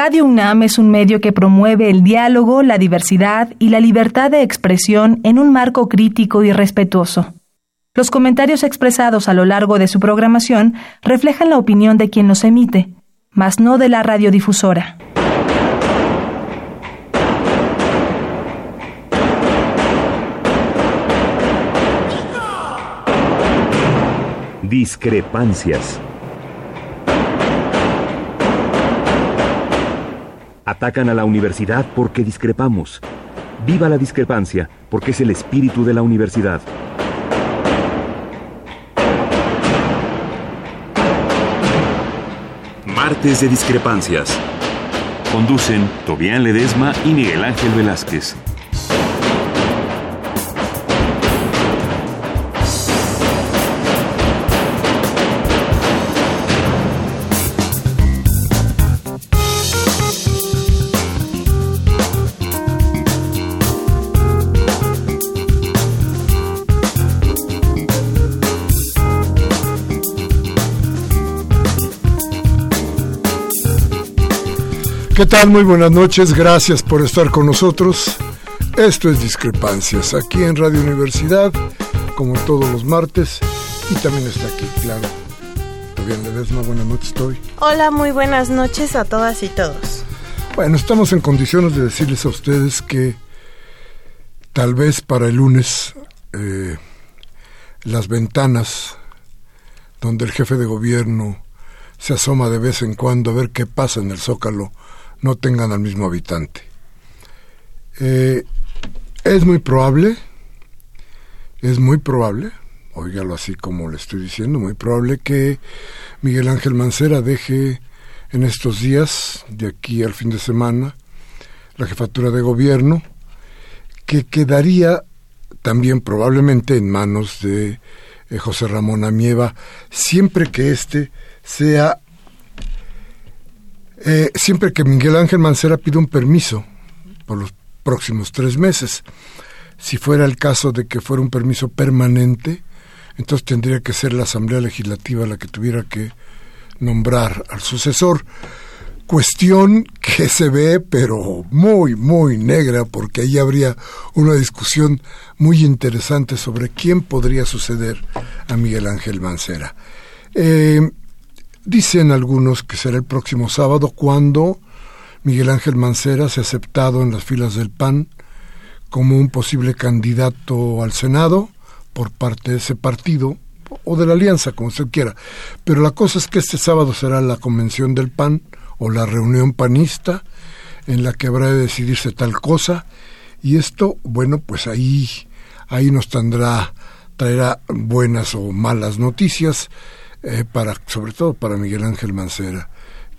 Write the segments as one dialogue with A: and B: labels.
A: Radio UNAM es un medio que promueve el diálogo, la diversidad y la libertad de expresión en un marco crítico y respetuoso. Los comentarios expresados a lo largo de su programación reflejan la opinión de quien los emite, mas no de la radiodifusora.
B: Discrepancias. Atacan a la universidad porque discrepamos. Viva la discrepancia, porque es el espíritu de la universidad. Martes de Discrepancias. Conducen Tobián Ledesma y Miguel Ángel Velázquez.
C: ¿Qué tal? Muy buenas noches, gracias por estar con nosotros. Esto es Discrepancias, aquí en Radio Universidad, como todos los martes, y también está aquí, claro. Bien, Ledesma, buenas noches, estoy.
D: Hola, muy buenas noches a todas y todos.
C: Bueno, estamos en condiciones de decirles a ustedes que tal vez para el lunes eh, las ventanas donde el jefe de gobierno se asoma de vez en cuando a ver qué pasa en el zócalo no tengan al mismo habitante. Eh, es muy probable, es muy probable, óigalo así como le estoy diciendo, muy probable que Miguel Ángel Mancera deje en estos días, de aquí al fin de semana, la jefatura de gobierno, que quedaría también probablemente en manos de eh, José Ramón Amieva, siempre que éste sea eh, siempre que Miguel Ángel Mancera pide un permiso por los próximos tres meses. Si fuera el caso de que fuera un permiso permanente, entonces tendría que ser la Asamblea Legislativa la que tuviera que nombrar al sucesor. Cuestión que se ve, pero muy, muy negra, porque ahí habría una discusión muy interesante sobre quién podría suceder a Miguel Ángel Mancera. Eh, Dicen algunos que será el próximo sábado cuando Miguel Ángel Mancera se ha aceptado en las filas del PAN como un posible candidato al Senado por parte de ese partido o de la alianza, como usted quiera. Pero la cosa es que este sábado será la convención del PAN o la reunión panista en la que habrá de decidirse tal cosa y esto, bueno, pues ahí ahí nos tendrá traerá buenas o malas noticias eh, para, sobre todo para Miguel Ángel Mancera,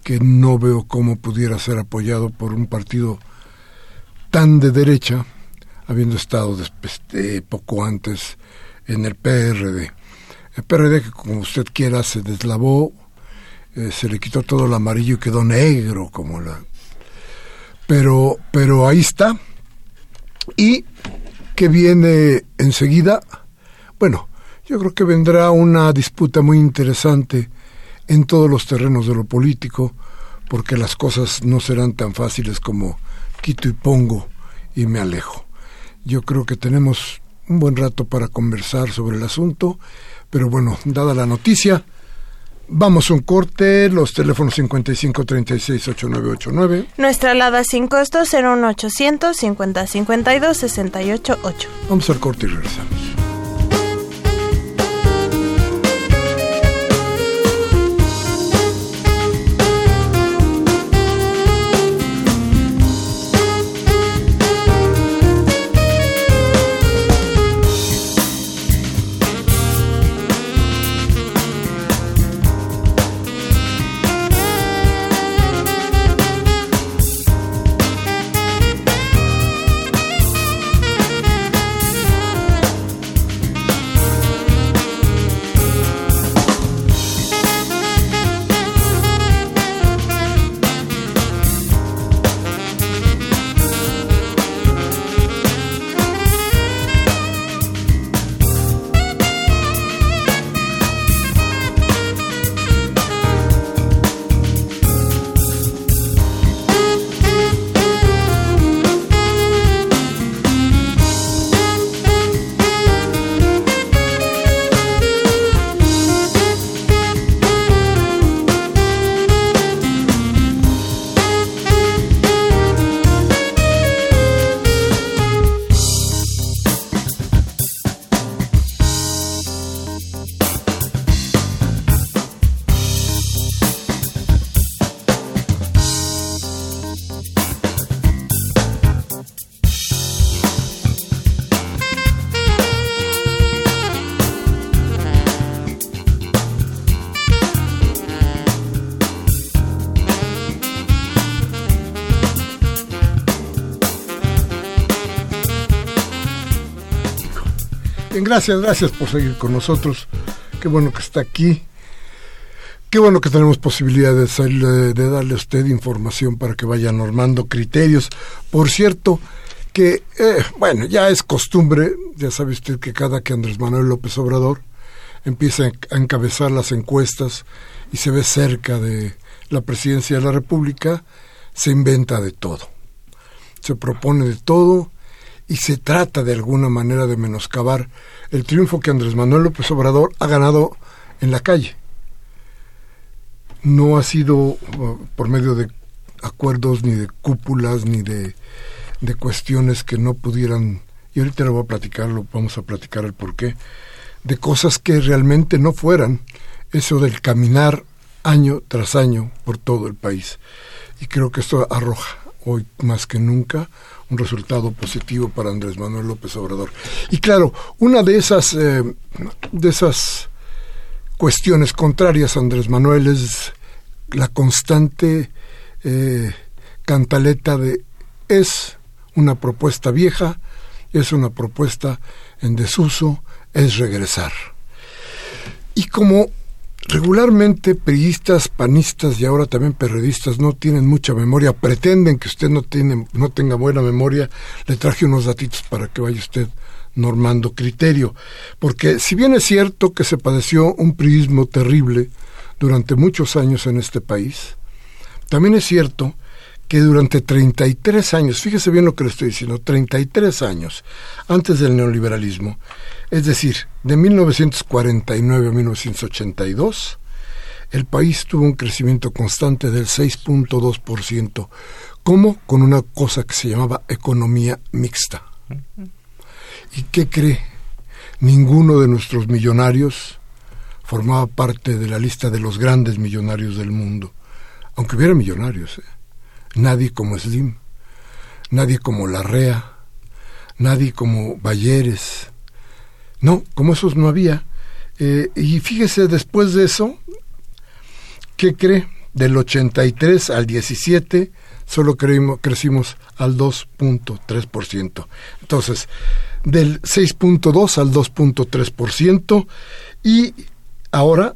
C: que no veo cómo pudiera ser apoyado por un partido tan de derecha, habiendo estado poco antes en el PRD. El PRD que como usted quiera se deslavó, eh, se le quitó todo el amarillo y quedó negro como la... Pero, pero ahí está. Y que viene enseguida, bueno, yo creo que vendrá una disputa muy interesante en todos los terrenos de lo político, porque las cosas no serán tan fáciles como quito y pongo y me alejo. Yo creo que tenemos un buen rato para conversar sobre el asunto, pero bueno, dada la noticia, Vamos a un corte, los teléfonos 55 36 8989.
D: Nuestra alada sin costo 01800 50 52 68 8.
C: Vamos al corte y regresamos. Gracias, gracias por seguir con nosotros. Qué bueno que está aquí. Qué bueno que tenemos posibilidad de, de darle a usted información para que vaya normando criterios. Por cierto, que, eh, bueno, ya es costumbre, ya sabe usted que cada que Andrés Manuel López Obrador empieza a encabezar las encuestas y se ve cerca de la presidencia de la República, se inventa de todo. Se propone de todo y se trata de alguna manera de menoscabar el triunfo que Andrés Manuel López Obrador ha ganado en la calle. No ha sido uh, por medio de acuerdos ni de cúpulas ni de, de cuestiones que no pudieran, y ahorita lo voy a platicar, lo vamos a platicar el porqué, de cosas que realmente no fueran eso del caminar año tras año por todo el país. Y creo que esto arroja hoy más que nunca un resultado positivo para Andrés Manuel López Obrador. Y claro, una de esas, eh, de esas cuestiones contrarias a Andrés Manuel es la constante eh, cantaleta de es una propuesta vieja, es una propuesta en desuso, es regresar. Y como regularmente periodistas, panistas y ahora también perredistas no tienen mucha memoria, pretenden que usted no, tiene, no tenga buena memoria, le traje unos datitos para que vaya usted normando criterio. Porque si bien es cierto que se padeció un priismo terrible durante muchos años en este país, también es cierto que durante 33 años, fíjese bien lo que le estoy diciendo, 33 años antes del neoliberalismo, es decir, de 1949 a 1982, el país tuvo un crecimiento constante del 6.2%, como con una cosa que se llamaba economía mixta. ¿Y qué cree? Ninguno de nuestros millonarios formaba parte de la lista de los grandes millonarios del mundo, aunque hubiera millonarios. ¿eh? nadie como Slim, nadie como Larrea, nadie como Balleres. No, como esos no había. Eh, y fíjese, después de eso, ¿qué cree? Del 83 al 17 solo creímos, crecimos al 2.3%. Entonces, del 6.2 al 2.3% y ahora,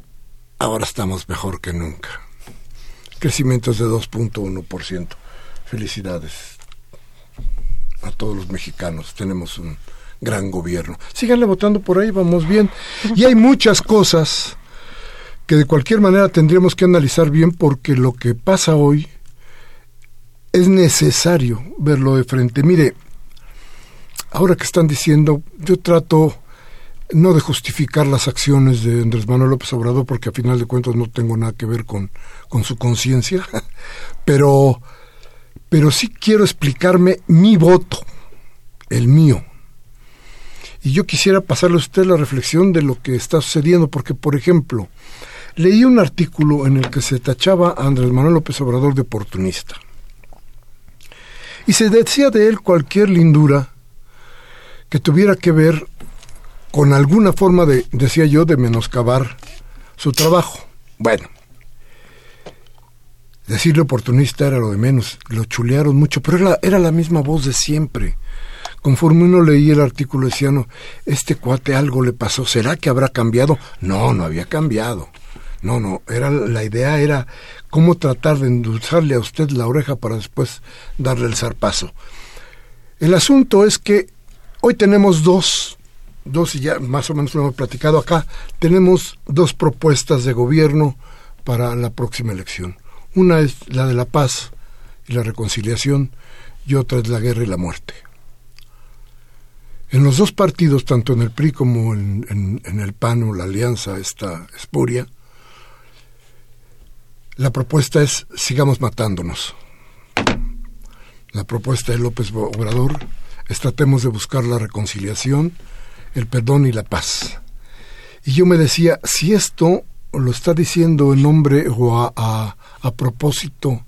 C: ahora estamos mejor que nunca crecimientos de 2.1%. Felicidades a todos los mexicanos. Tenemos un gran gobierno. Síganle votando por ahí, vamos bien. Y hay muchas cosas que de cualquier manera tendríamos que analizar bien porque lo que pasa hoy es necesario verlo de frente. Mire, ahora que están diciendo, yo trato no de justificar las acciones de Andrés Manuel López Obrador, porque a final de cuentas no tengo nada que ver con, con su conciencia, pero, pero sí quiero explicarme mi voto, el mío. Y yo quisiera pasarle a usted la reflexión de lo que está sucediendo, porque, por ejemplo, leí un artículo en el que se tachaba a Andrés Manuel López Obrador de oportunista. Y se decía de él cualquier lindura que tuviera que ver con alguna forma de, decía yo, de menoscabar su trabajo. Bueno, decirle oportunista era lo de menos, lo chulearon mucho, pero era, era la misma voz de siempre. Conforme uno leía el artículo decía, no, este cuate algo le pasó, ¿será que habrá cambiado? No, no había cambiado. No, no, era la idea era cómo tratar de endulzarle a usted la oreja para después darle el zarpazo. El asunto es que hoy tenemos dos dos, y ya más o menos lo hemos platicado acá, tenemos dos propuestas de gobierno para la próxima elección. Una es la de la paz y la reconciliación y otra es la guerra y la muerte. En los dos partidos, tanto en el PRI como en, el PAN o la alianza esta espuria, la propuesta es sigamos matándonos. La propuesta de López Obrador es tratemos de buscar la reconciliación el perdón y la paz. Y yo me decía, si esto lo está diciendo en nombre o a, propósito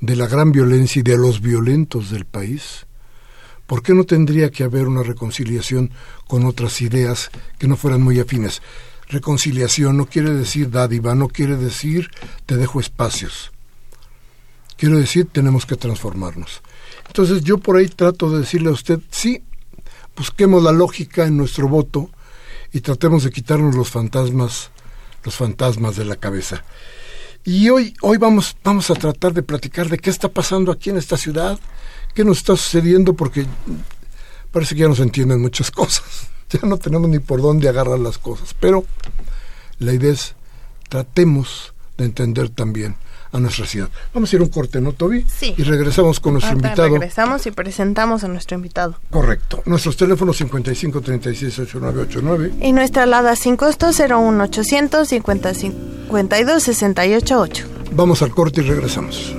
C: de la gran violencia y de los violentos del país, ¿por qué no tendría que haber una reconciliación con otras ideas que no fueran muy afines? Reconciliación no quiere decir dádiva, no quiere decir te dejo espacios. Quiero decir tenemos que transformarnos. Entonces yo por ahí trato de decirle a usted, sí, busquemos la lógica en nuestro voto y tratemos de quitarnos los fantasmas, los fantasmas de la cabeza. Y hoy, hoy vamos, vamos a tratar de platicar de qué está pasando aquí en esta ciudad, qué nos está sucediendo, porque parece que ya no se entienden muchas cosas. Ya no tenemos ni por dónde agarrar las cosas. Pero la idea es tratemos de entender también a nuestra ciudad. Vamos a ir a un corte, ¿no, Toby?
D: Sí.
C: Y regresamos con nuestro invitado.
D: Regresamos y presentamos a nuestro invitado.
C: Correcto. Nuestros teléfonos 55 36 8989.
D: Y nuestra alada sin costo 01800 50 52 688.
C: Vamos al corte y regresamos.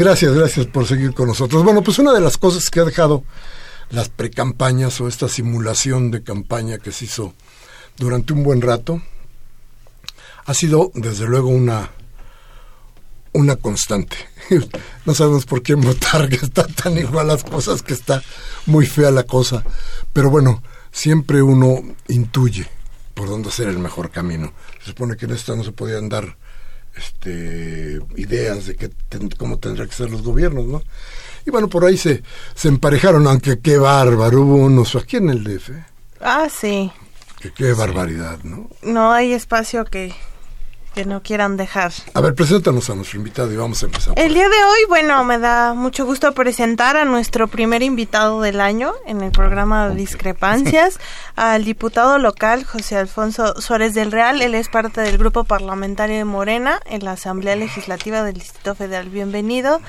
C: Gracias, gracias por seguir con nosotros. Bueno, pues una de las cosas que ha dejado las precampañas o esta simulación de campaña que se hizo durante un buen rato ha sido desde luego una una constante. No sabemos por qué votar, que está tan igual las cosas, que está muy fea la cosa. Pero bueno, siempre uno intuye por dónde ser el mejor camino. Se supone que en esto no se podían dar este, ideas de que cómo tendrían que ser los gobiernos, ¿no? Y bueno, por ahí se, se emparejaron, aunque qué bárbaro, hubo unos aquí en el DF.
D: Ah, sí.
C: Que qué barbaridad, ¿no?
D: No hay espacio que, que no quieran dejar.
C: A ver, preséntanos a nuestro invitado y vamos a empezar.
D: El día de hoy, bueno, me da mucho gusto presentar a nuestro primer invitado del año en el programa de Discrepancias, al diputado local José Alfonso Suárez del Real. Él es parte del grupo parlamentario de Morena en la Asamblea Legislativa del Distrito Federal. Bienvenido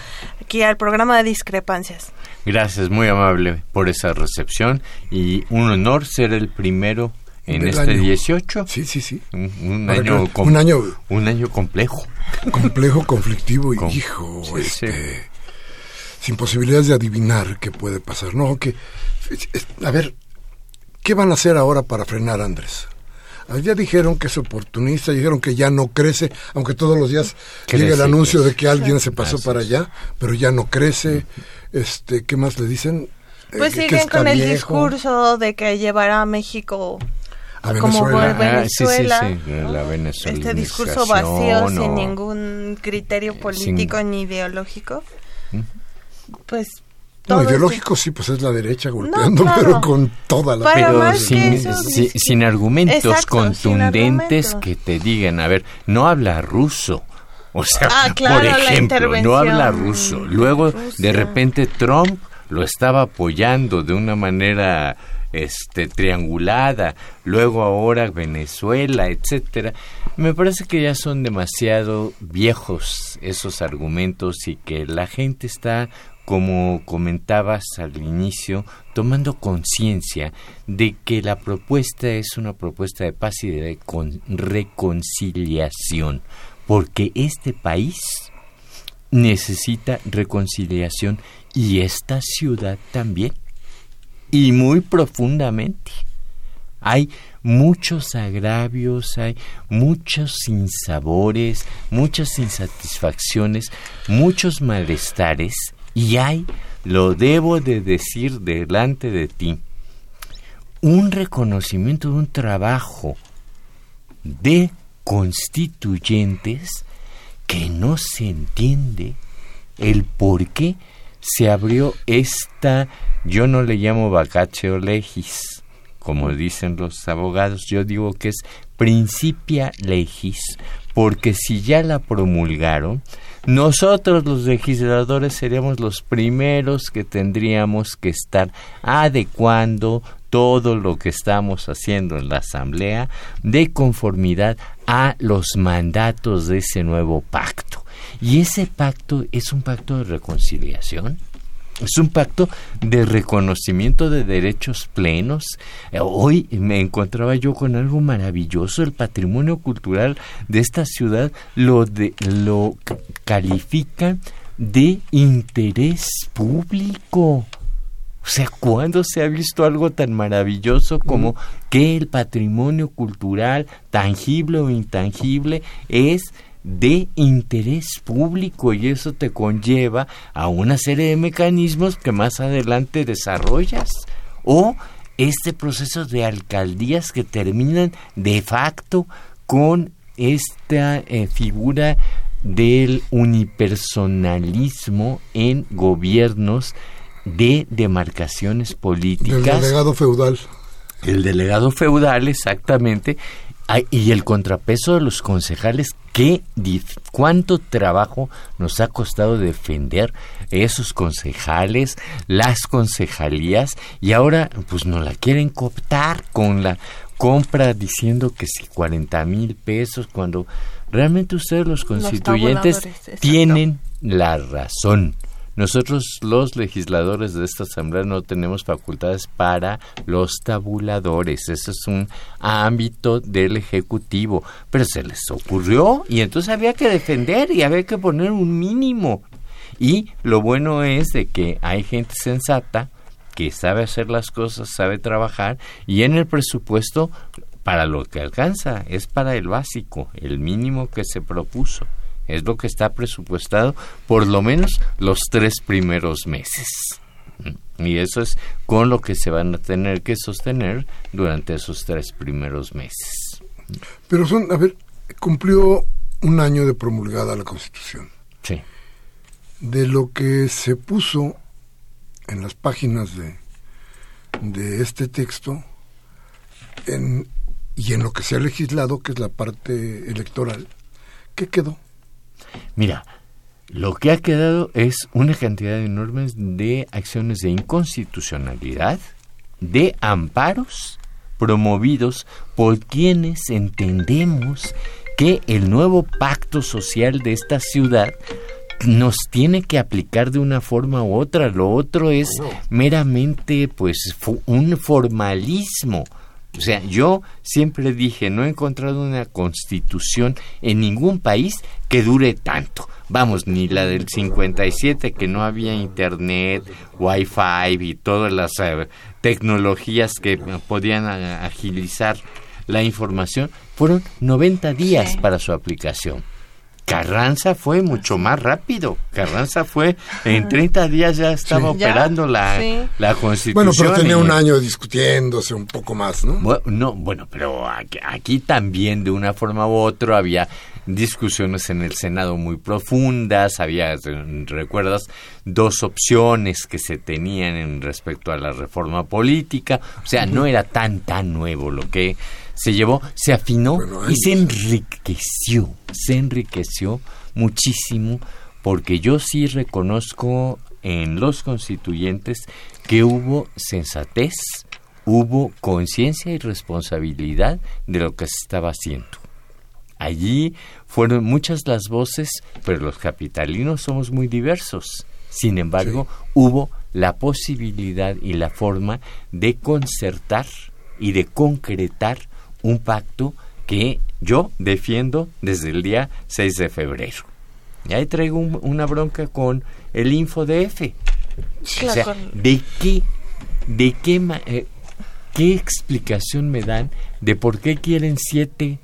D: aquí al programa de Discrepancias.
E: Gracias, muy amable por esa recepción y un honor ser el primero en este
C: año.
E: 18.
C: Sí, sí, sí.
E: Un, un año
C: que- un año-
E: un año complejo.
C: Complejo, conflictivo y
E: Com-
C: hijo,
E: Sí, sí.
C: este, sin posibilidades de adivinar qué puede pasar. No, que, a ver, ¿qué van a hacer ahora para frenar a Andrés? Ah, Ya dijeron que es oportunista, dijeron que ya no crece, aunque todos los días
E: Crece,
C: llega el anuncio
E: crece.
C: de que alguien se pasó
E: Así
C: para allá, pero ya no crece. Este, ¿qué más le dicen? Eh,
D: Pues
C: que
D: siguen con el
C: viejo.
D: discurso de que llevará a México
C: A
D: como
C: Venezuela.
E: Ah, sí, sí,
D: Venezuela,
E: sí, la venezuelanización
D: este discurso vacío sin ningún criterio político ni ideológico. Pues
C: No, ideológico sí, pues es la derecha golpeando,
D: claro.
C: pero con toda la
E: pero sin,
D: eso,
E: si-
D: sí.
E: sin argumentos
D: Exacto, sin
E: contundentes que te digan, a ver, no habla ruso. O sea,
D: Ah, claro,
E: por ejemplo, no habla ruso. Luego, de repente, Trump lo estaba apoyando de una manera este triangulada, luego ahora Venezuela, etcétera. Me parece que ya son demasiado viejos esos argumentos y que la gente está como comentabas al inicio, tomando conciencia de que la propuesta es una propuesta de paz y de recon- reconciliación, porque este país necesita reconciliación y esta ciudad también, y muy profundamente. Hay muchos agravios, hay muchos sinsabores, muchas insatisfacciones, muchos malestares y hay, lo debo de decir delante de ti, un reconocimiento de un trabajo de constituyentes que no se entiende el por qué se abrió esta, yo no le llamo vacatio legis, como dicen los abogados, yo digo que es principia legis, porque si ya la promulgaron, nosotros los legisladores seríamos los primeros que tendríamos que estar adecuando todo lo que estamos haciendo en la Asamblea de conformidad a los mandatos de ese nuevo pacto. Y ese pacto es un pacto de reconciliación. Es un pacto de reconocimiento de derechos plenos. Hoy me encontraba yo con algo maravilloso. El patrimonio cultural de esta ciudad lo, de, lo califica de interés público. O sea, ¿cuándo se ha visto algo tan maravilloso como que el patrimonio cultural, tangible o intangible, es de interés público y eso te conlleva a una serie de mecanismos que más adelante desarrollas o este proceso de alcaldías que terminan de facto con esta eh, figura del unipersonalismo en gobiernos de demarcaciones políticas. El
C: delegado feudal.
E: El delegado feudal, exactamente. Y el contrapeso de los concejales, ¿qué, cuánto trabajo nos ha costado defender esos concejales, las concejalías, y ahora pues nos la quieren cooptar con la compra diciendo que si 40 mil pesos, cuando realmente ustedes los constituyentes tienen la razón. Nosotros los legisladores de esta Asamblea no tenemos facultades para los tabuladores. Eso es un ámbito del Ejecutivo. Pero se les ocurrió y entonces había que defender y había que poner un mínimo. Y lo bueno es de que hay gente sensata que sabe hacer las cosas, sabe trabajar y en el presupuesto para lo que alcanza es para el básico, el mínimo que se propuso es lo que está presupuestado por lo menos los tres primeros meses. Mm. Y eso es con lo que se van a tener que sostener durante esos tres primeros meses.
C: Pero son, a ver, cumplió un año de promulgada la Constitución.
E: Sí.
C: De lo que se puso en las páginas de, de este texto en, y en lo que se ha legislado, que es la parte electoral, ¿qué quedó?
E: Mira, lo que ha quedado es una cantidad enorme de acciones de inconstitucionalidad, de amparos promovidos por quienes entendemos que el nuevo pacto social de esta ciudad nos tiene que aplicar de una forma u otra. Lo otro es meramente pues un formalismo o sea, yo siempre dije, no he encontrado una constitución en ningún país que dure tanto. Vamos, ni la del 57, que no había internet, wifi y todas las eh, tecnologías que podían agilizar la información, fueron 90 días para su aplicación. Carranza fue mucho más rápido. Carranza fue, en 30 días ya estaba operando la, la constitución.
C: Bueno, pero tenía un año discutiéndose un poco más, ¿no?
E: Bueno, no, bueno pero aquí, aquí también de una forma u otra había discusiones en el Senado muy profundas, había, recuerdas, dos opciones que se tenían en respecto a la reforma política, o sea, no era tan, tan nuevo lo que se llevó, se afinó y se enriqueció, se enriqueció muchísimo porque yo sí reconozco en los constituyentes que hubo sensatez, hubo conciencia y responsabilidad de lo que se estaba haciendo. Allí fueron muchas las voces, pero los capitalinos somos muy diversos. Sin embargo, hubo la posibilidad y la forma de concertar y de concretar un pacto que yo defiendo desde el día 6 de febrero. Y ahí traigo una bronca con el InfoDF. o sea, ¿de qué, de qué, eh, qué explicación me dan de por qué quieren siete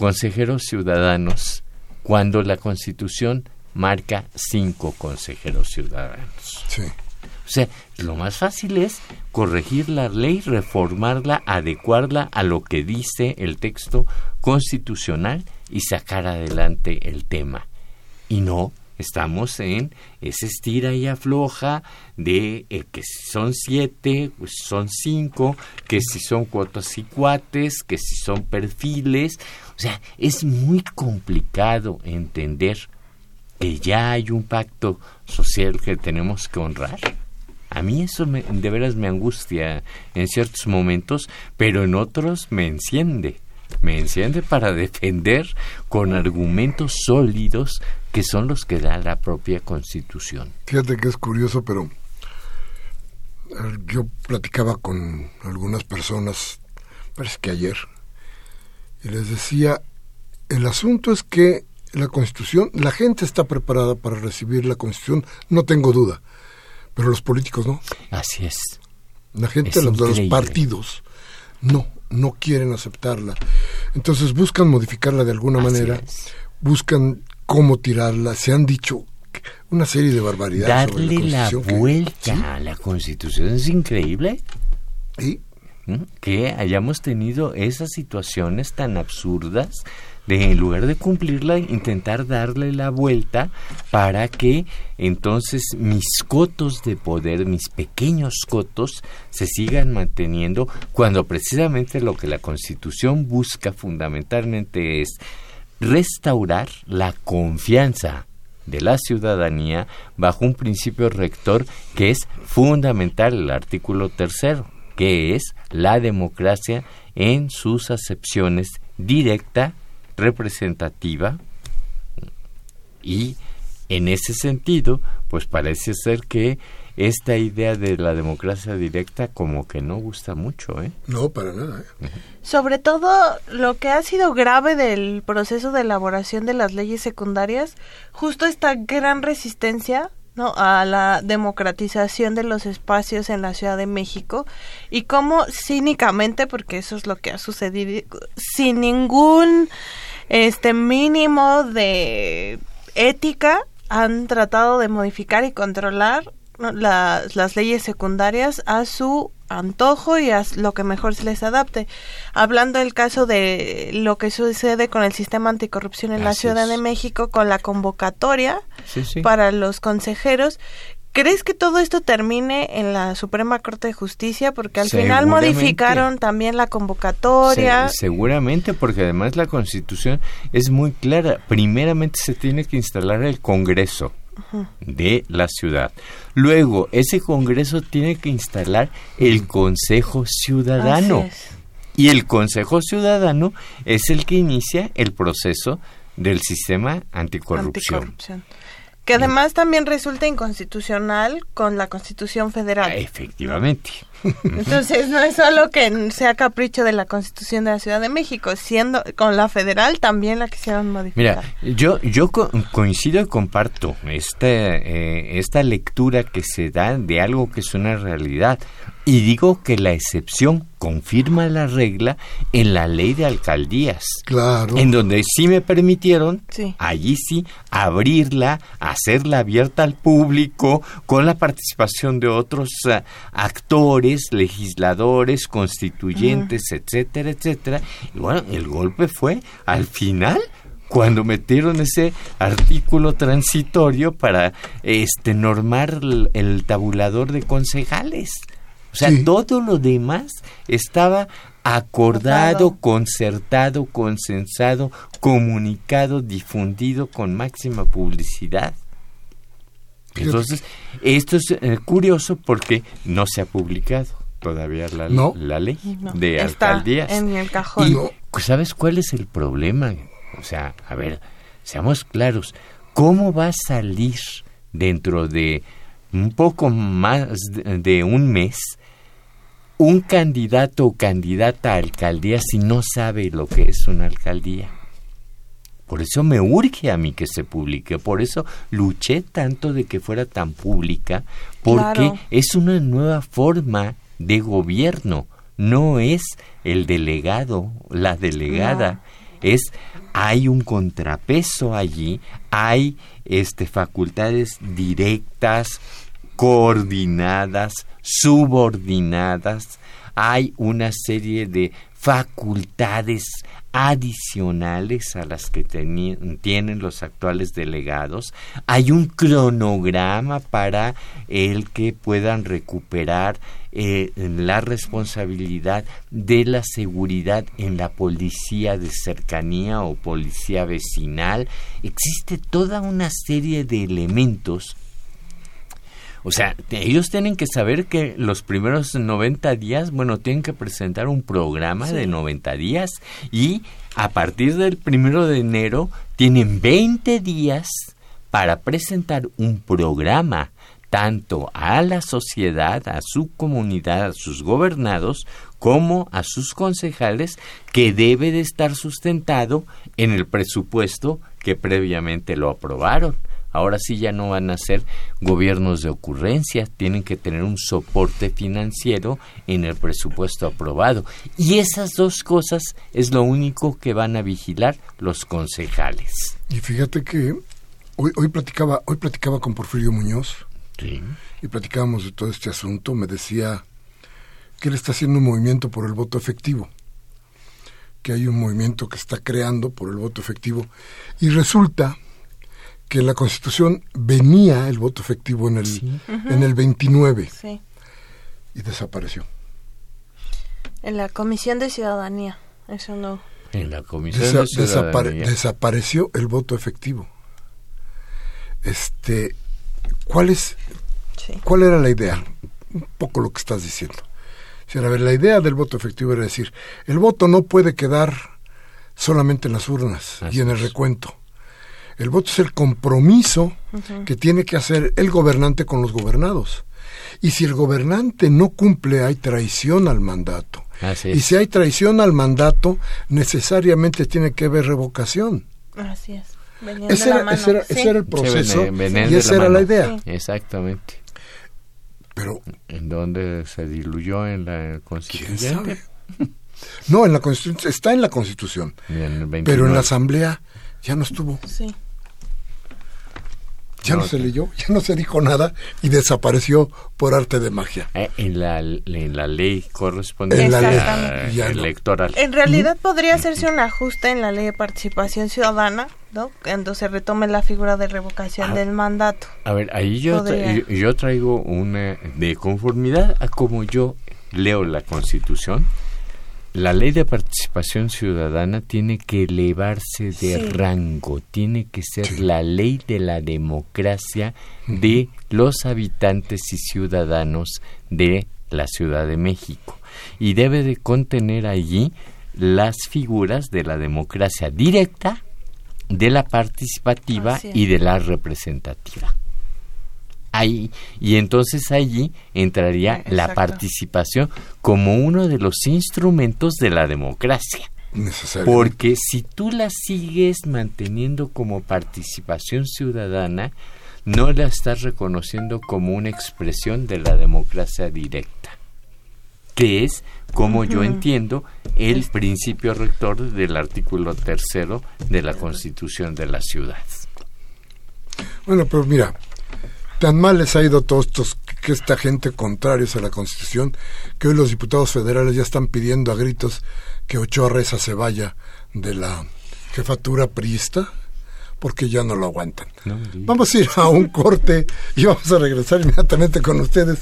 E: consejeros ciudadanos cuando la Constitución marca cinco consejeros ciudadanos?
C: Sí.
E: O sea, lo más fácil es corregir la ley, reformarla, adecuarla a lo que dice el texto constitucional y sacar adelante el tema. Y no estamos en ese estira y afloja de eh, que si son siete, pues son cinco, que si son cuotas y cuates, que si son perfiles. O sea, es muy complicado entender que ya hay un pacto social que tenemos que honrar A mí eso de veras me angustia en ciertos momentos, pero en otros me enciende. Me enciende para defender con argumentos sólidos que son los que da la propia Constitución.
C: Fíjate que es curioso, pero yo platicaba con algunas personas, parece que ayer, y les decía, el asunto es que la Constitución, la gente está preparada para recibir la Constitución, no tengo duda, pero los políticos no.
E: Así es.
C: La gente, los, los partidos, no, no quieren aceptarla. Entonces buscan modificarla de alguna manera, buscan cómo tirarla, se han dicho una serie de barbaridades.
E: Darle la, vuelta a la Constitución es increíble.
C: ¿Sí?
E: ¿Mm? Que hayamos tenido esas situaciones tan absurdas de en lugar de cumplirla intentar darle la vuelta para que entonces mis cotos de poder, mis pequeños cotos se sigan manteniendo cuando precisamente lo que la Constitución busca fundamentalmente es restaurar la confianza de la ciudadanía bajo un principio rector que es fundamental, el artículo tercero, que es la democracia en sus acepciones directa, representativa y en ese sentido, pues parece ser que esta idea de la democracia directa como que no gusta mucho, ¿eh?
C: No, para nada. ¿eh?
D: Sobre todo lo que ha sido grave del proceso de elaboración de las leyes secundarias, justo esta gran resistencia ¿no? a la democratización de los espacios en la Ciudad de México y cómo cínicamente, porque eso es lo que ha sucedido, sin ningún este mínimo de ética, han tratado de modificar y controlar las leyes secundarias a su antojo y a lo que mejor se les adapte. Hablando del caso de lo que sucede con el sistema anticorrupción en la Ciudad de México, con la convocatoria para los consejeros, ¿Crees que todo esto termine en la Suprema Corte de Justicia? Porque al final modificaron también la convocatoria.
E: seguramente, porque además la Constitución es muy clara. Primeramente se tiene que instalar el Congreso de la ciudad. Luego, ese Congreso tiene que instalar el Consejo Ciudadano. Y el Consejo Ciudadano es el que inicia el proceso del sistema anticorrupción
D: que además también resulta inconstitucional con la Constitución Federal.
E: Efectivamente.
D: Entonces no es solo que sea capricho de la Constitución de la Ciudad de México, siendo con la federal también la quisieron modificar.
E: Mira, yo yo coincido y comparto esta eh, esta lectura que se da de algo que es una realidad y digo que la excepción confirma la regla en la ley de alcaldías.
C: Claro.
E: En donde sí me permitieron, allí sí, abrirla, hacerla abierta al público, con la participación de otros eh, actores, legisladores, constituyentes, etcétera, etcétera. Y bueno, el golpe fue al final cuando metieron ese artículo transitorio para este normar el tabulador de concejales. O sea, todo lo demás estaba acordado, concertado, consensado, comunicado, difundido con máxima publicidad. Entonces, esto es eh, curioso porque no se ha publicado todavía la, la ley de alcaldías.
D: En el cajón.
E: Y, ¿Sabes cuál es el problema? O sea, a ver, seamos claros. ¿Cómo va a salir dentro de un poco más de un mes un candidato o candidata a alcaldía si no sabe lo que es una alcaldía. Por eso me urge a mí que se publique, por eso luché tanto de que fuera tan pública, porque es una nueva forma de gobierno, no es el delegado, la delegada, es hay un contrapeso allí, hay este facultades directas, coordinadas, subordinadas, hay una serie de facultades adicionales a las que tienen los actuales delegados. Hay un cronograma para el que puedan recuperar eh, la responsabilidad de la seguridad en la policía de cercanía o policía vecinal. Existe toda una serie de elementos O sea, ellos tienen que saber que los primeros 90 días, bueno, tienen que presentar un programa de 90 días y a partir del primero de enero tienen 20 días para presentar un programa tanto a la sociedad, a su comunidad, a sus gobernados, como a sus concejales, que debe de estar sustentado en el presupuesto que previamente lo aprobaron. Ahora sí ya no van a ser gobiernos de ocurrencia, tienen que tener un soporte financiero en el presupuesto aprobado. Y esas dos cosas es lo único que van a vigilar los concejales.
C: Y fíjate que hoy, hoy platicaba, hoy platicaba con Porfirio Muñoz y platicábamos de todo este asunto. Me decía que él está haciendo un movimiento por el voto efectivo, que hay un movimiento que está creando por el voto efectivo. Y resulta que en la Constitución venía el voto efectivo en el, en el 29 y desapareció.
D: En la Comisión de Ciudadanía, eso no.
E: En la Comisión de Ciudadanía.
C: desapareció el voto efectivo. Este, ¿Cuál es cuál era la idea? Un poco lo que estás diciendo. a ver, la idea del voto efectivo era decir, el voto no puede quedar solamente en las urnas y en el recuento. El voto es el compromiso que tiene que hacer el gobernante con los gobernados. Y si el gobernante no cumple, hay traición al mandato. Y si hay traición al mandato, necesariamente tiene que haber revocación.
D: Así es.
C: Ese era, ese, era, el proceso y esa era la idea.
E: Exactamente.
C: Pero
E: ¿En dónde se diluyó en la Constitución?
C: No, en la Constitución está en la Constitución. pero en la Asamblea ya no estuvo.
D: Sí
C: ya no, se leyó, ya no se dijo nada y desapareció por arte de magia.
E: Eh, en, la, en la ley correspondiente electoral.
D: En realidad podría hacerse un ajuste en la ley de participación ciudadana, ¿no? Cuando se retome la figura de revocación ah. del mandato.
E: A ver, ahí yo, yo traigo una de conformidad a como yo leo la Constitución la ley de participación ciudadana tiene que elevarse de rango, tiene que ser la ley de la democracia de los habitantes y ciudadanos de la Ciudad de México. Y debe de contener allí las figuras de la democracia directa, de la participativa y de la representativa ahí y entonces allí entraría la participación como uno de los instrumentos de la democracia. Porque si tú la sigues manteniendo como participación ciudadana, no la estás reconociendo como una expresión de la democracia directa, que es, como yo entiendo, el principio rector del artículo tercero de la Constitución de la ciudad.
C: Bueno, pero mira, Tan mal les ha ido a todos estos, que esta gente contrarios a la Constitución, que hoy los diputados federales ya están pidiendo a gritos que Ochoa Reza se vaya de la jefatura priista, porque ya no lo aguantan. vamos a ir a un corte y vamos a regresar inmediatamente con ustedes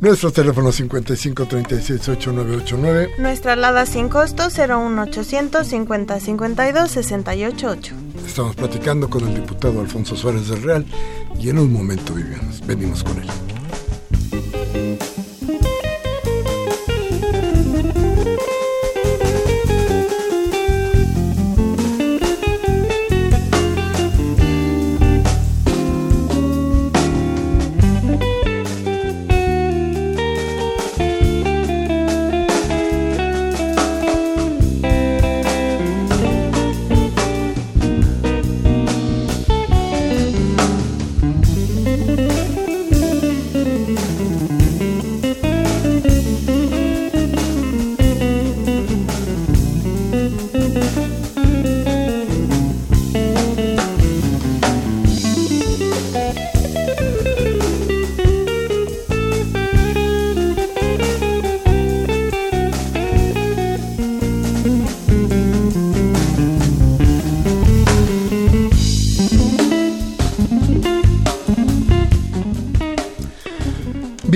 C: nuestro teléfono 55 36 8989.
D: Nuestra alada sin costo 01800 50 52 688.
C: Estamos platicando con el diputado Alfonso Suárez del Real y en un momento vivimos, venimos con él.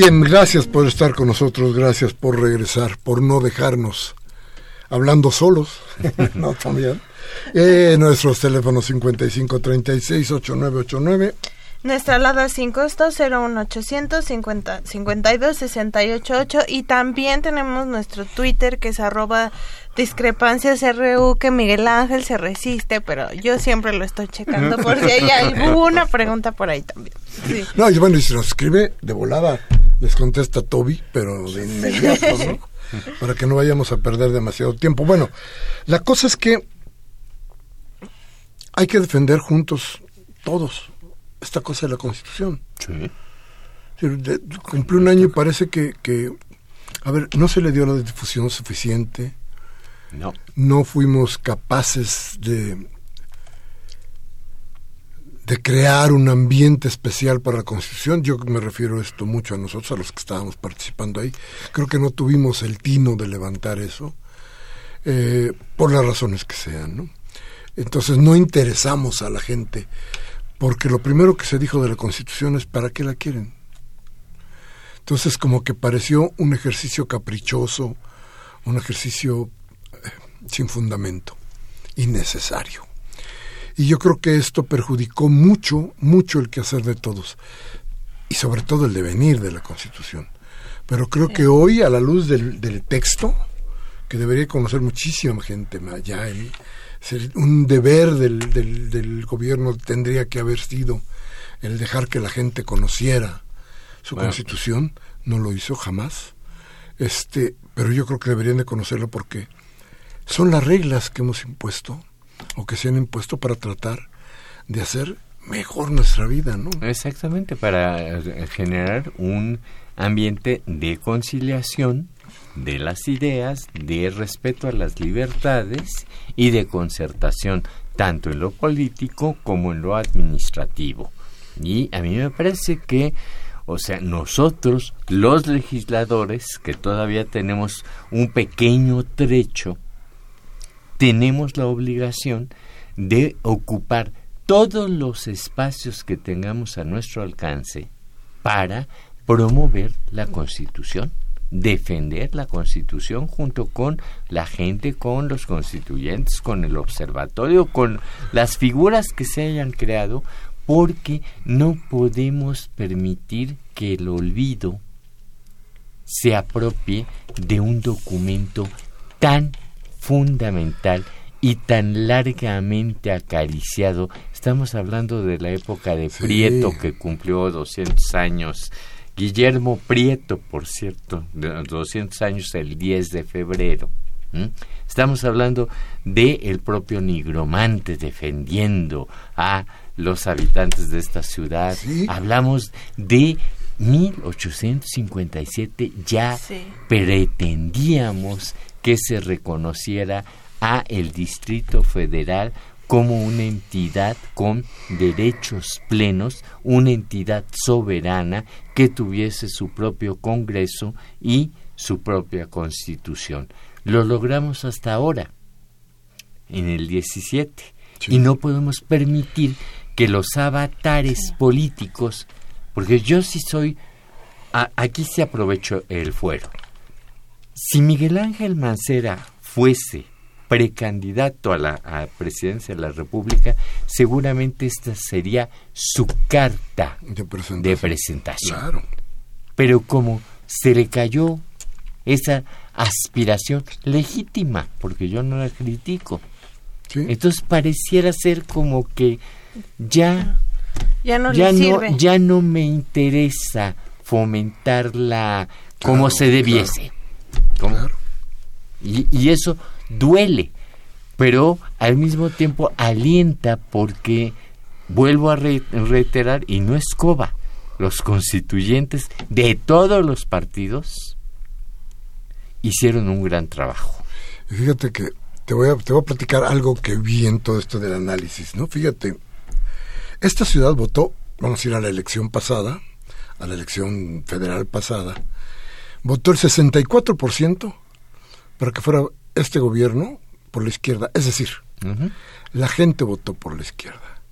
C: Bien, gracias por estar con nosotros, gracias por regresar, por no dejarnos hablando solos, no también. Eh, nuestros teléfonos 5536-8989.
D: Nuestra alada sin costo 01800 50 52 688 y también tenemos nuestro Twitter que es arroba discrepancias RU que Miguel Ángel se resiste, pero yo siempre lo estoy checando por si hay alguna pregunta por ahí también.
C: No, y bueno, y si nos escribe de volada, les contesta Toby, pero de inmediato, ¿no? Para que no vayamos a perder demasiado tiempo. Bueno, la cosa es que hay que defender juntos, todos, esta cosa de la Constitución.
E: Sí.
C: Cumplió un año y parece que, que, a ver, no se le dio la difusión suficiente.
E: No.
C: No fuimos capaces de, de crear un ambiente especial para la Constitución. Yo me refiero esto mucho a nosotros, a los que estábamos participando ahí. Creo que no tuvimos el tino de levantar eso, eh, por las razones que sean, ¿no? Entonces no interesamos a la gente porque lo primero que se dijo de la Constitución es ¿para qué la quieren? Entonces como que pareció un ejercicio caprichoso, un ejercicio eh, sin fundamento, innecesario. Y yo creo que esto perjudicó mucho, mucho el quehacer de todos, y sobre todo el devenir de la Constitución. Pero creo que hoy, a la luz del, del texto, que debería conocer muchísima gente allá en, un deber del, del, gobierno tendría que haber sido el dejar que la gente conociera su constitución, no lo hizo jamás. Este, pero yo creo que deberían de conocerlo porque son las reglas que hemos impuesto o que se han impuesto para tratar de hacer mejor nuestra vida, ¿no?
E: Exactamente, para generar un ambiente de conciliación de las ideas, de respeto a las libertades y de concertación, tanto en lo político como en lo administrativo. Y a mí me parece que, o sea, nosotros, los legisladores, que todavía tenemos un pequeño trecho, tenemos la obligación de ocupar todos los espacios que tengamos a nuestro alcance para promover la Constitución defender la Constitución junto con la gente, con los constituyentes, con el observatorio, con las figuras que se hayan creado, porque no podemos permitir que el olvido se apropie de un documento tan fundamental y tan largamente acariciado. Estamos hablando de la época de Prieto que cumplió 200 años Guillermo Prieto, por cierto, de 200 años el 10 de febrero. Estamos hablando de el propio nigromante defendiendo a los habitantes de esta ciudad. Hablamos de 1857 ya pretendíamos que se reconociera a el Distrito Federal como una entidad con derechos plenos, una entidad soberana que tuviese su propio Congreso y su propia Constitución. Lo logramos hasta ahora, en el 17, y no podemos permitir que los avatares políticos, porque yo sí soy, aquí se aprovechó el fuero. Si Miguel Ángel Mancera fuese precandidato a la presidencia de la República, seguramente esta sería su carta de presentación. Pero como se le cayó esa aspiración legítima, porque yo no la critico, entonces pareciera ser como que ya
D: ya no,
E: ya no, me interesa como se debiese. Y, y, eso duele, pero al mismo tiempo alienta porque, vuelvo a reiterar, y no escoba, los constituyentes de todos los partidos hicieron un gran trabajo.
C: Fíjate que te voy, a, te voy a platicar algo que vi en todo esto del análisis, ¿no? Fíjate, esta ciudad votó, vamos a ir a la elección pasada, a la elección federal pasada, votó el 64% para que fuera este gobierno por la izquierda, es decir, la gente votó por la izquierda.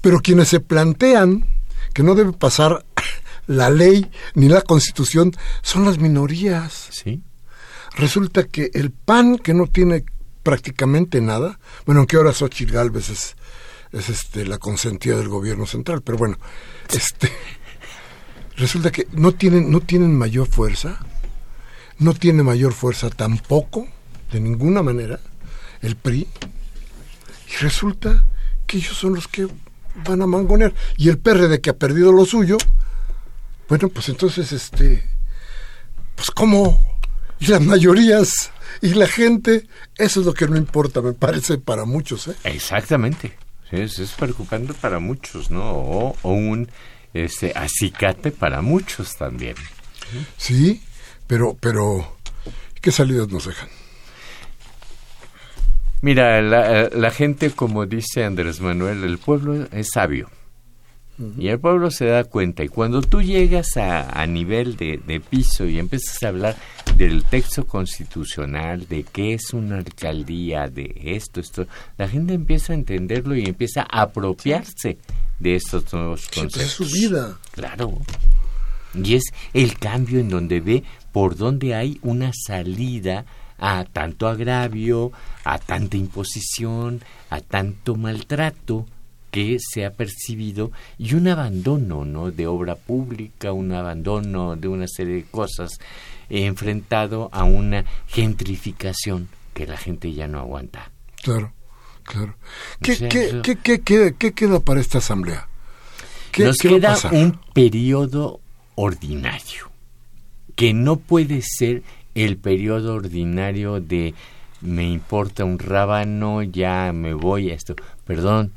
C: Pero quienes se plantean que no debe pasar la ley ni la constitución son las minorías.
E: Sí.
C: Resulta que el PAN, que no tiene prácticamente nada, bueno, aunque ahora Xochitl Galvez es es este la consentida del gobierno central, pero bueno, este resulta que no tienen no tienen mayor fuerza, no tiene mayor fuerza tampoco de ninguna manera el PRI y resulta que ellos son los que van a mangonear y el PRD que ha perdido lo suyo, bueno, pues entonces este pues cómo y las mayorías y la gente, eso es lo que no importa, me parece, para muchos. ¿eh?
E: Exactamente. Es, es preocupante para muchos, ¿no? O, un este, acicate para muchos también.
C: Sí, pero, pero, ¿qué salidas nos dejan?
E: Mira, la, la gente, como dice Andrés Manuel, el pueblo es sabio. Y el pueblo se da cuenta. Y cuando tú llegas a, a nivel de, de, piso y empiezas a hablar del texto constitucional, de qué es una alcaldía, de esto, esto, la gente empieza a entenderlo y empieza a apropiarse de estos nuevos conceptos.
C: Es su vida.
E: Claro. Y es el cambio en donde ve por dónde hay una salida a tanto agravio, a tanta imposición, a tanto maltrato que se ha percibido y un abandono ¿no? de obra pública, un abandono de una serie de cosas enfrentado a una gentrificación que la gente ya no aguanta.
C: Claro, claro. ¿Qué, qué, qué, qué, qué queda para esta asamblea?
E: Nos queda un periodo ordinario, que no puede ser el periodo ordinario de me importa un rábano, ya me voy a esto. Perdón,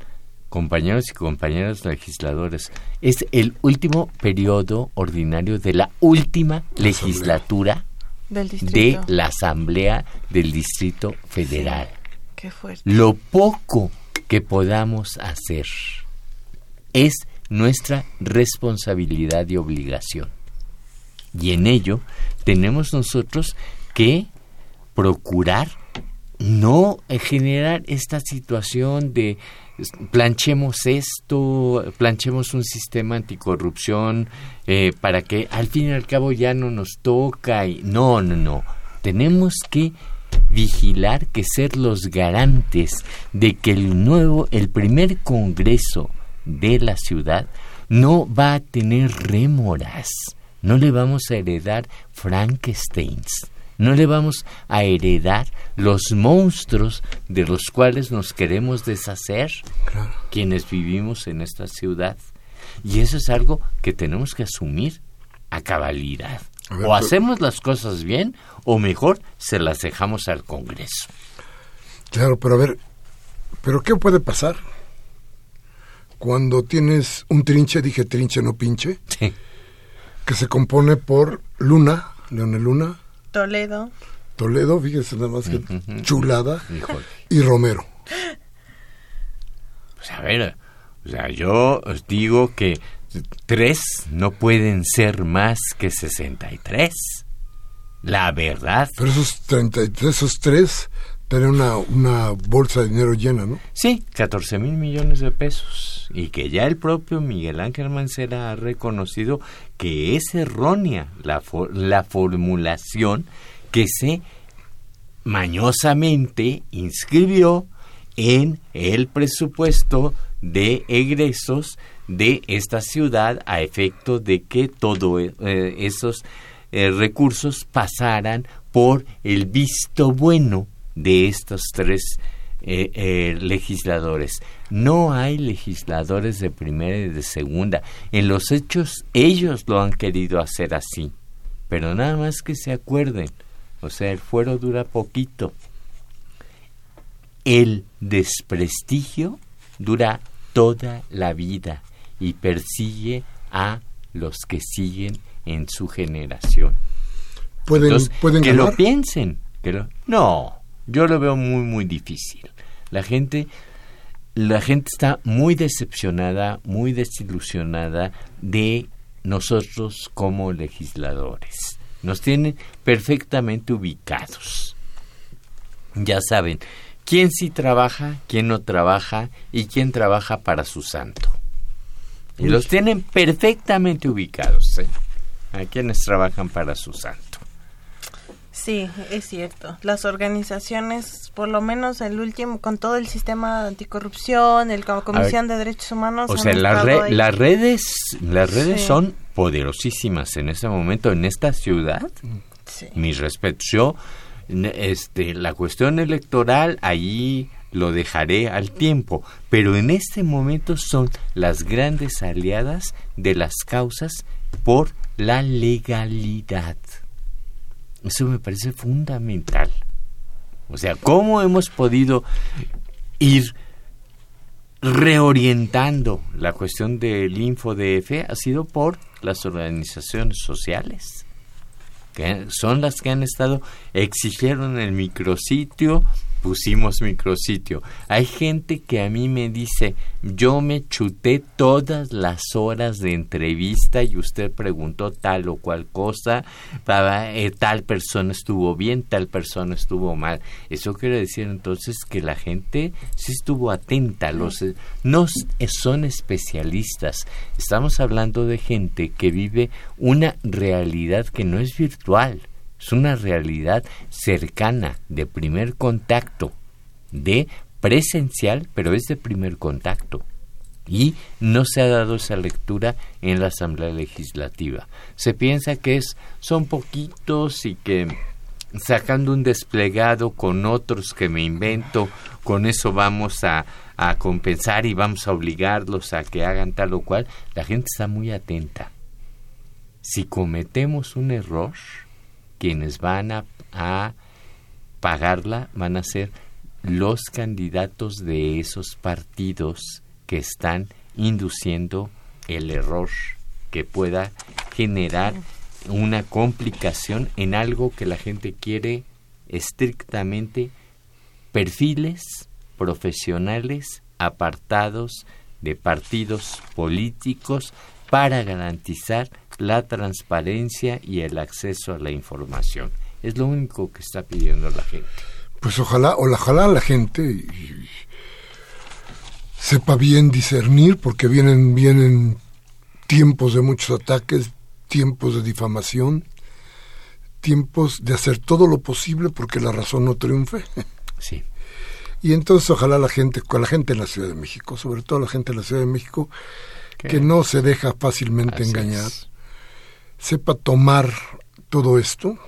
E: compañeros y compañeras legisladores, es el último periodo ordinario de la última legislatura de la Asamblea del Distrito Federal.
D: Qué fuerte.
E: Lo poco que podamos hacer es nuestra responsabilidad y obligación. Y en ello tenemos nosotros que procurar no generar esta situación de planchemos esto, planchemos un sistema anticorrupción eh, para que al fin y al cabo ya no nos toca. Y, no, no, no. Tenemos que vigilar que ser los garantes de que el nuevo, el primer congreso de la ciudad no va a tener rémoras. No le vamos a heredar Frankensteins no le vamos a heredar los monstruos de los cuales nos queremos deshacer quienes vivimos en esta ciudad. Y eso es algo que tenemos que asumir a cabalidad. o hacemos las cosas bien o mejor se las dejamos al Congreso.
C: Claro, pero a ver, ¿pero qué puede pasar? Cuando tienes un trinche, dije trinche, no pinche, que se compone por Luna, Leonel Luna,
D: Toledo.
C: Toledo, fíjese nada más que chulada. Y Romero.
E: Pues a ver, o sea, yo os digo que tres no pueden ser más que 63. La verdad.
C: Pero esos 33, esos tres, tener una, una bolsa de dinero llena, ¿no?
E: Sí, 14 mil millones de pesos. Y que ya el propio Miguel Ángel Mancera ha reconocido que es errónea la, la formulación que se mañosamente inscribió en el presupuesto de egresos de esta ciudad a efecto de que todos eh, esos eh, recursos pasaran por el visto bueno de estos tres eh, eh, legisladores. No hay legisladores de primera y de segunda. En los hechos ellos lo han querido hacer así. Pero nada más que se acuerden. O sea, el fuero dura poquito. El desprestigio dura toda la vida y persigue a los que siguen en su generación.
C: ¿Pueden, ¿pueden
E: que lo piensen. Que lo, no, yo lo veo muy, muy difícil. La gente, la gente está muy decepcionada, muy desilusionada de nosotros como legisladores. Nos tienen perfectamente ubicados. Ya saben, quién sí trabaja, quién no trabaja y quién trabaja para su santo. Y los tienen perfectamente ubicados, ¿eh? A quienes trabajan para su santo.
D: Sí, es cierto. Las organizaciones, por lo menos el último, con todo el sistema de anticorrupción, el Comisión de Derechos Humanos.
E: O sea, las redes, las redes son poderosísimas en este momento, en esta ciudad. Sí. Mi respeto. Yo, este, la cuestión electoral, ahí lo dejaré al tiempo, pero en este momento son las grandes aliadas de las causas por la legalidad. Eso me parece fundamental. O sea, ¿cómo hemos podido ir reorientando la cuestión del InfoDF? Ha sido por las organizaciones sociales, que son las que han estado, exigieron el micrositio, pusimos micrositio. Hay gente que a mí me dice, yo me chuté todas las horas de entrevista y usted preguntó tal o cual cosa, eh, tal persona estuvo bien, tal persona estuvo mal. Eso quiere decir entonces que la gente sí estuvo atenta, los eh, no son especialistas. Estamos hablando de gente que vive una realidad que no es virtual es una realidad cercana, de primer contacto, de presencial, pero es de primer contacto. Y no se ha dado esa lectura en la Asamblea Legislativa. Se piensa que es, son poquitos y que sacando un desplegado con otros que me invento, con eso vamos a, a compensar y vamos a obligarlos a que hagan tal o cual, la gente está muy atenta. Si cometemos un error, quienes van a, pagarla van a ser los candidatos de esos partidos que están induciendo el error que pueda generar una complicación en algo que la gente quiere estrictamente perfiles profesionales apartados de partidos políticos para garantizar la transparencia y el acceso a la información. Es lo único que está pidiendo la gente.
C: Pues ojalá, ojalá la gente sepa bien discernir, porque vienen, vienen tiempos de muchos ataques, tiempos de difamación, tiempos de hacer todo lo posible porque la razón no triunfe.
E: Sí.
C: Y entonces ojalá la gente, con la gente en la Ciudad de México, sobre todo la gente en la Ciudad de México, que no se deja fácilmente engañar, sepa tomar todo esto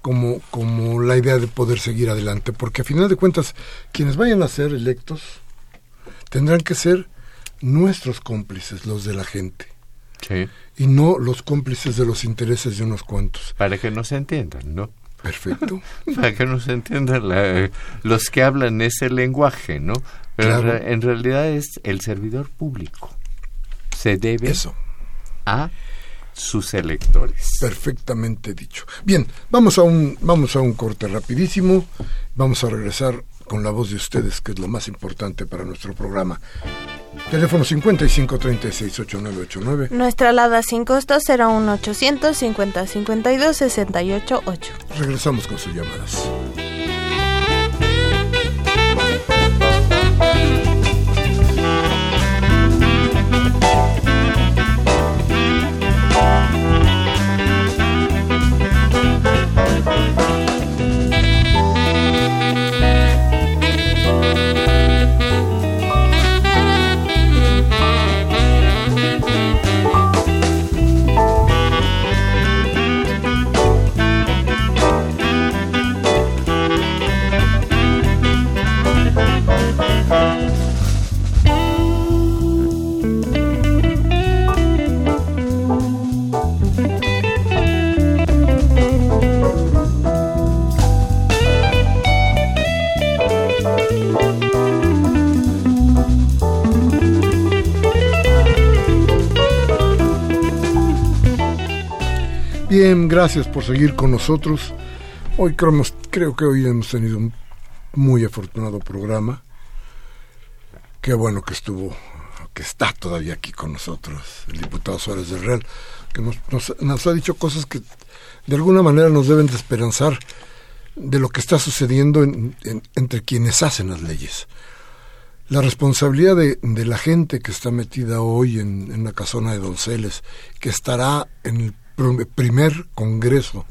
C: como, como la idea de poder seguir adelante, porque a final de cuentas quienes vayan a ser electos tendrán que ser nuestros cómplices, los de la gente. Y no los cómplices de los intereses de unos cuantos.
E: Para que no se entiendan, ¿no?
C: Perfecto.
E: Para que no se entiendan los que hablan ese lenguaje, ¿no? Pero en, realidad es el servidor público. Se debe
C: Eso.
E: a sus electores.
C: Perfectamente dicho. Bien, vamos a un vamos a un corte rapidísimo. Vamos a regresar con la voz de ustedes, que es lo más importante para nuestro programa. Teléfono 55368989.
D: Nuestra alada sin costo será un 800 50 52 68 8.
C: Regresamos con sus llamadas. Gracias por seguir con nosotros. Hoy creo, que hoy hemos tenido un muy afortunado programa. Qué bueno que estuvo, que está todavía aquí con nosotros el diputado Suárez del Real, que nos, ha dicho cosas que de alguna manera nos deben de de lo que está sucediendo entre quienes hacen las leyes. La responsabilidad de, de, la gente que está metida hoy en, en la casona de Donceles, que estará en el primer congreso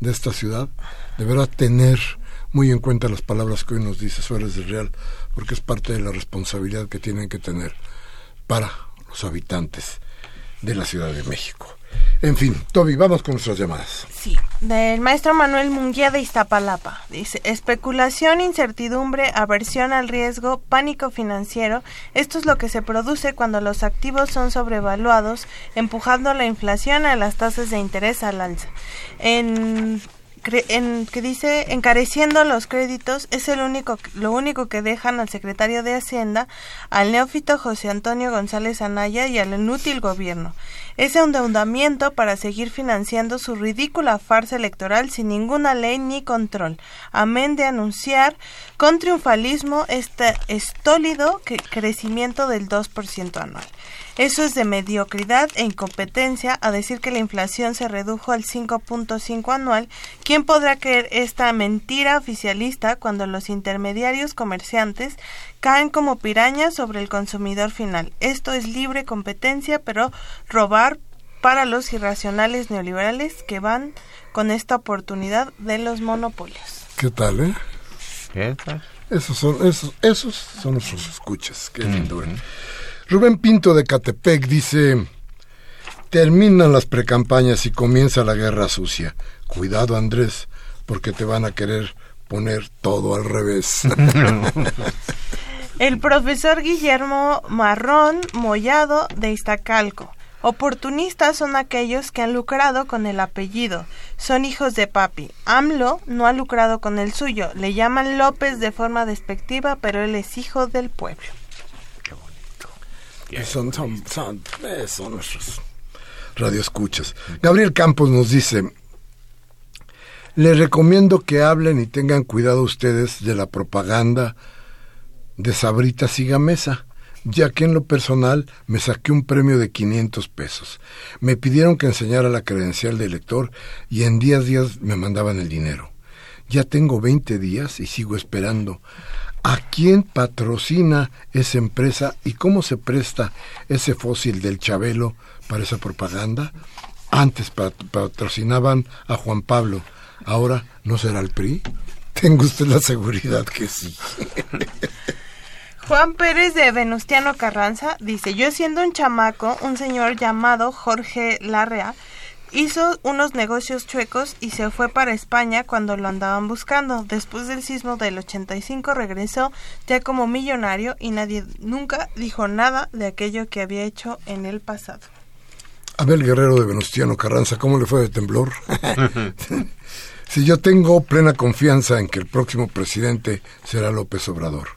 C: de esta ciudad deberá tener muy en cuenta las palabras que hoy nos dice Suárez del Real, porque es parte de la responsabilidad que tienen que tener para los habitantes de la Ciudad de México. En fin, Toby, vamos con nuestras llamadas.
D: Sí, del maestro Manuel Munguía de Iztapalapa. Dice, especulación, incertidumbre, aversión al riesgo, pánico financiero. Esto es lo que se produce cuando los activos son sobrevaluados, empujando la inflación a las tasas de interés al alza. En en, que dice encareciendo los créditos es el único lo único que dejan al secretario de Hacienda, al neófito José Antonio González Anaya y al inútil gobierno. Ese endeudamiento para seguir financiando su ridícula farsa electoral sin ninguna ley ni control, amén de anunciar con triunfalismo este estólido crecimiento del 2% anual. Eso es de mediocridad e incompetencia a decir que la inflación se redujo al 5.5 anual. ¿Quién podrá creer esta mentira oficialista cuando los intermediarios comerciantes caen como pirañas sobre el consumidor final? Esto es libre competencia, pero robar para los irracionales neoliberales que van con esta oportunidad de los monopolios.
C: ¿Qué tal, eh?
E: ¿Qué tal?
C: Esos son, esos, esos son nuestros escuchas. Qué lindo. Rubén Pinto de Catepec dice, terminan las precampañas y comienza la guerra sucia. Cuidado Andrés, porque te van a querer poner todo al revés.
D: El profesor Guillermo Marrón Mollado de Iztacalco. Oportunistas son aquellos que han lucrado con el apellido. Son hijos de papi. AMLO no ha lucrado con el suyo. Le llaman López de forma despectiva, pero él es hijo del pueblo.
C: Son, son, son, eh, son nuestros radioescuchas. Gabriel Campos nos dice, les recomiendo que hablen y tengan cuidado ustedes de la propaganda de Sabritas y Gamesa, ya que en lo personal me saqué un premio de 500 pesos. Me pidieron que enseñara la credencial de lector y en 10 días me mandaban el dinero. Ya tengo 20 días y sigo esperando. ¿A quién patrocina esa empresa y cómo se presta ese fósil del Chabelo para esa propaganda? Antes patrocinaban a Juan Pablo, ahora no será el PRI. Tengo usted la seguridad que sí.
D: Juan Pérez de Venustiano Carranza dice, yo siendo un chamaco, un señor llamado Jorge Larrea, Hizo unos negocios chuecos y se fue para España cuando lo andaban buscando. Después del sismo del 85 regresó ya como millonario y nadie nunca dijo nada de aquello que había hecho en el pasado.
C: Abel Guerrero de Venustiano Carranza, ¿cómo le fue de temblor? si yo tengo plena confianza en que el próximo presidente será López Obrador.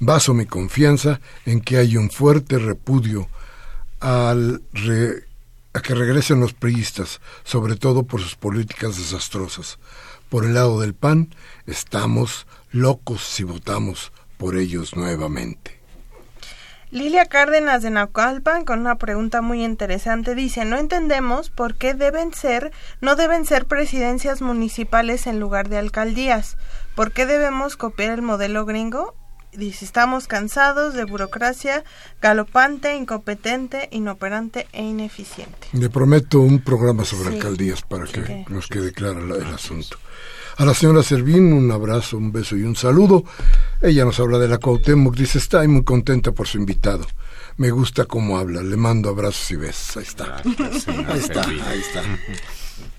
C: Baso mi confianza en que hay un fuerte repudio al a que regresen los priistas, sobre todo por sus políticas desastrosas. Por el lado del PAN, estamos locos si votamos por ellos nuevamente.
D: Lilia Cárdenas de Naucalpan con una pregunta muy interesante dice, no entendemos por qué deben ser, no deben ser presidencias municipales en lugar de alcaldías. ¿Por qué debemos copiar el modelo gringo? Dice, estamos cansados de burocracia galopante, incompetente, inoperante e ineficiente.
C: Le prometo un programa sobre alcaldías para que nos quede claro el asunto. A la señora Servín, un abrazo, un beso y un saludo. Ella nos habla de la Cuauhtémoc, dice, está muy contenta por su invitado. Me gusta cómo habla, le mando abrazos y besos. Ahí está. ahí está, ahí está.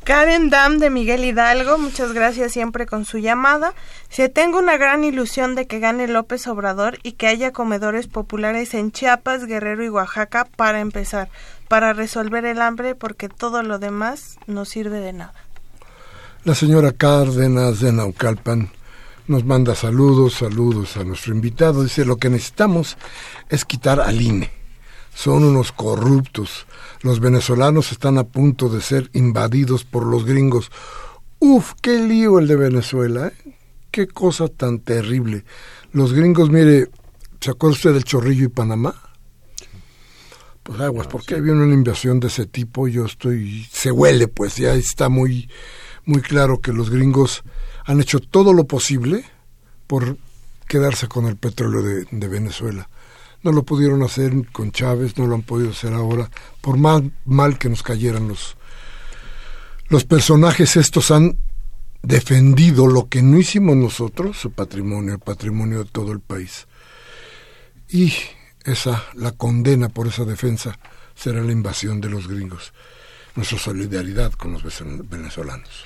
D: Karen Dam de Miguel Hidalgo, muchas gracias siempre con su llamada. Se tengo una gran ilusión de que gane López Obrador y que haya comedores populares en Chiapas, Guerrero y Oaxaca para empezar, para resolver el hambre porque todo lo demás no sirve de nada.
C: La señora Cárdenas de Naucalpan nos manda saludos, saludos a nuestro invitado. Dice, lo que necesitamos es quitar al INE. Son unos corruptos los venezolanos están a punto de ser invadidos por los gringos. Uf, qué lío el de Venezuela, ¿eh? Qué cosa tan terrible. Los gringos, mire, ¿se acuerda usted del Chorrillo y Panamá? Pues aguas, porque había una invasión de ese tipo? Yo estoy, se huele, pues ya está muy, muy claro que los gringos han hecho todo lo posible por quedarse con el petróleo de Venezuela. No lo pudieron hacer con Chávez, no lo han podido hacer ahora, por más mal que nos cayeran los, los personajes estos han defendido lo que no hicimos nosotros, su patrimonio, el patrimonio de todo el país. Y esa, la condena por esa defensa será la invasión de los gringos. Nuestra solidaridad con los venezolanos.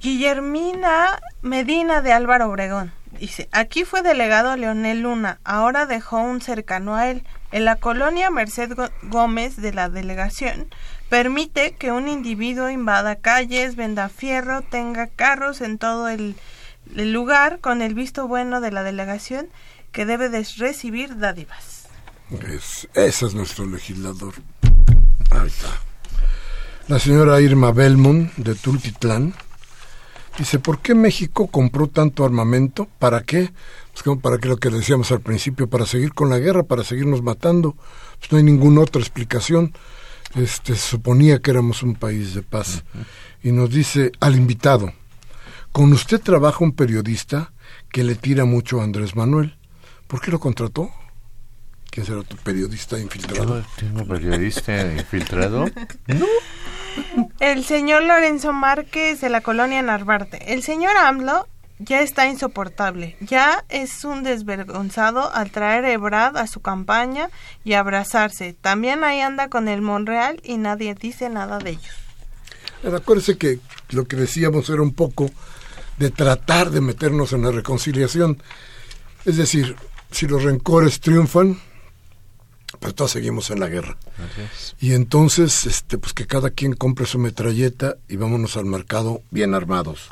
D: Guillermina Medina de Álvaro Obregón. Dice, aquí fue delegado Leonel Luna, ahora dejó un cercano a él. En la colonia Merced Gómez de la delegación permite que un individuo invada calles, venda fierro, tenga carros en todo el, lugar con el visto bueno de la delegación que debe de recibir dádivas.
C: ese es nuestro legislador. Ahí está. La señora Irma Belmont de Tultitlán Dice, ¿por qué México compró tanto armamento? ¿Para qué? Pues como para que lo que decíamos al principio, para seguir con la guerra, para seguirnos matando. Pues no hay ninguna otra explicación. Este, suponía que éramos un país de paz. Y nos dice al invitado, con usted trabaja un periodista que le tira mucho a Andrés Manuel. ¿Por qué lo contrató? ¿Quién será tu periodista infiltrado?
E: ¿Tengo periodista infiltrado?
D: no. El señor Lorenzo Márquez de la colonia Narvarte. El señor AMLO ya está insoportable. Ya es un desvergonzado al traer a Ebrad a su campaña y abrazarse. También ahí anda con el Monreal y nadie dice nada de ellos.
C: Acuérdese que lo que decíamos era un poco de tratar de meternos en la reconciliación. Es decir, si los rencores triunfan, pero todos seguimos en la guerra. Y entonces, este, pues que cada quien compre su metralleta y vámonos al mercado bien armados.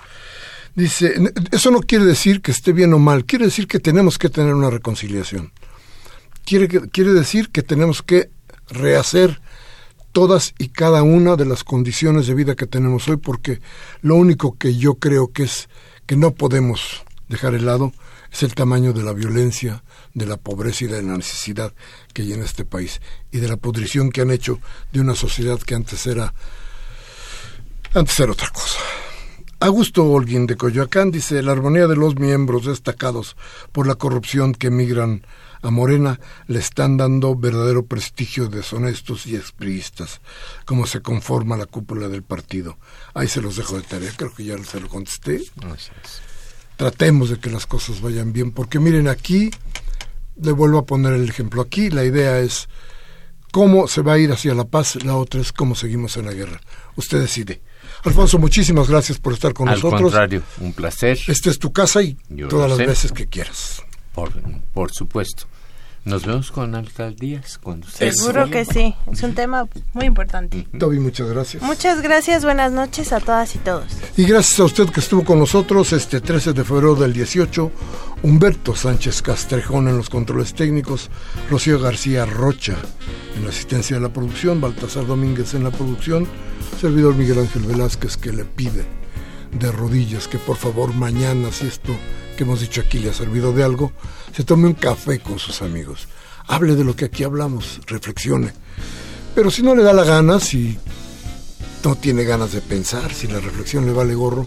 C: Dice, eso no quiere decir que esté bien o mal, quiere decir que tenemos que tener una reconciliación. Quiere, quiere decir que tenemos que rehacer todas y cada una de las condiciones de vida que tenemos hoy, porque lo único que yo creo que es que no podemos dejar de lado es el tamaño de la violencia, de la pobreza y de la necesidad que hay en este país y de la pudrición que han hecho de una sociedad que antes era antes era otra cosa. Augusto Holguín de Coyoacán dice, la armonía de los miembros destacados por la corrupción que emigran a Morena le están dando verdadero prestigio de deshonestos y expriistas, como se conforma la cúpula del partido. Ahí se los dejo de tarea, creo que ya se lo contesté. Tratemos de que las cosas vayan bien, porque miren aquí le vuelvo a poner el ejemplo aquí, la idea es cómo se va a ir hacia la paz, la otra es cómo seguimos en la guerra. Usted decide. Alfonso, muchísimas gracias por estar con nosotros. Al
E: contrario, un placer.
C: Esta es tu casa y todas las veces que quieras.
E: Por, por supuesto. Nos vemos con alcaldías cuando
D: Seguro que sí, es un tema muy importante.
C: Toby, muchas gracias.
D: Muchas gracias, buenas noches a todas y todos.
C: Y gracias a usted que estuvo con nosotros este 13 de febrero del 18, Humberto Sánchez Castrejón en los controles técnicos, Rocío García Rocha en la asistencia de la producción, Baltasar Domínguez en la producción, servidor Miguel Ángel Velázquez que le pide de rodillas que por favor mañana, si esto que hemos dicho aquí le ha servido de algo, se tome un café con sus amigos, hable de lo que aquí hablamos, reflexione. Pero si no le da la gana, si no tiene ganas de pensar, si la reflexión le vale gorro,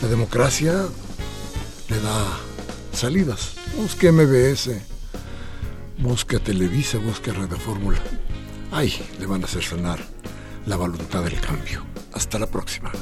C: la democracia le da salidas. Busque MBS, busque Televisa, busque Radio Fórmula. Ay, le van a hacer sonar la voluntad del cambio. Hasta la próxima.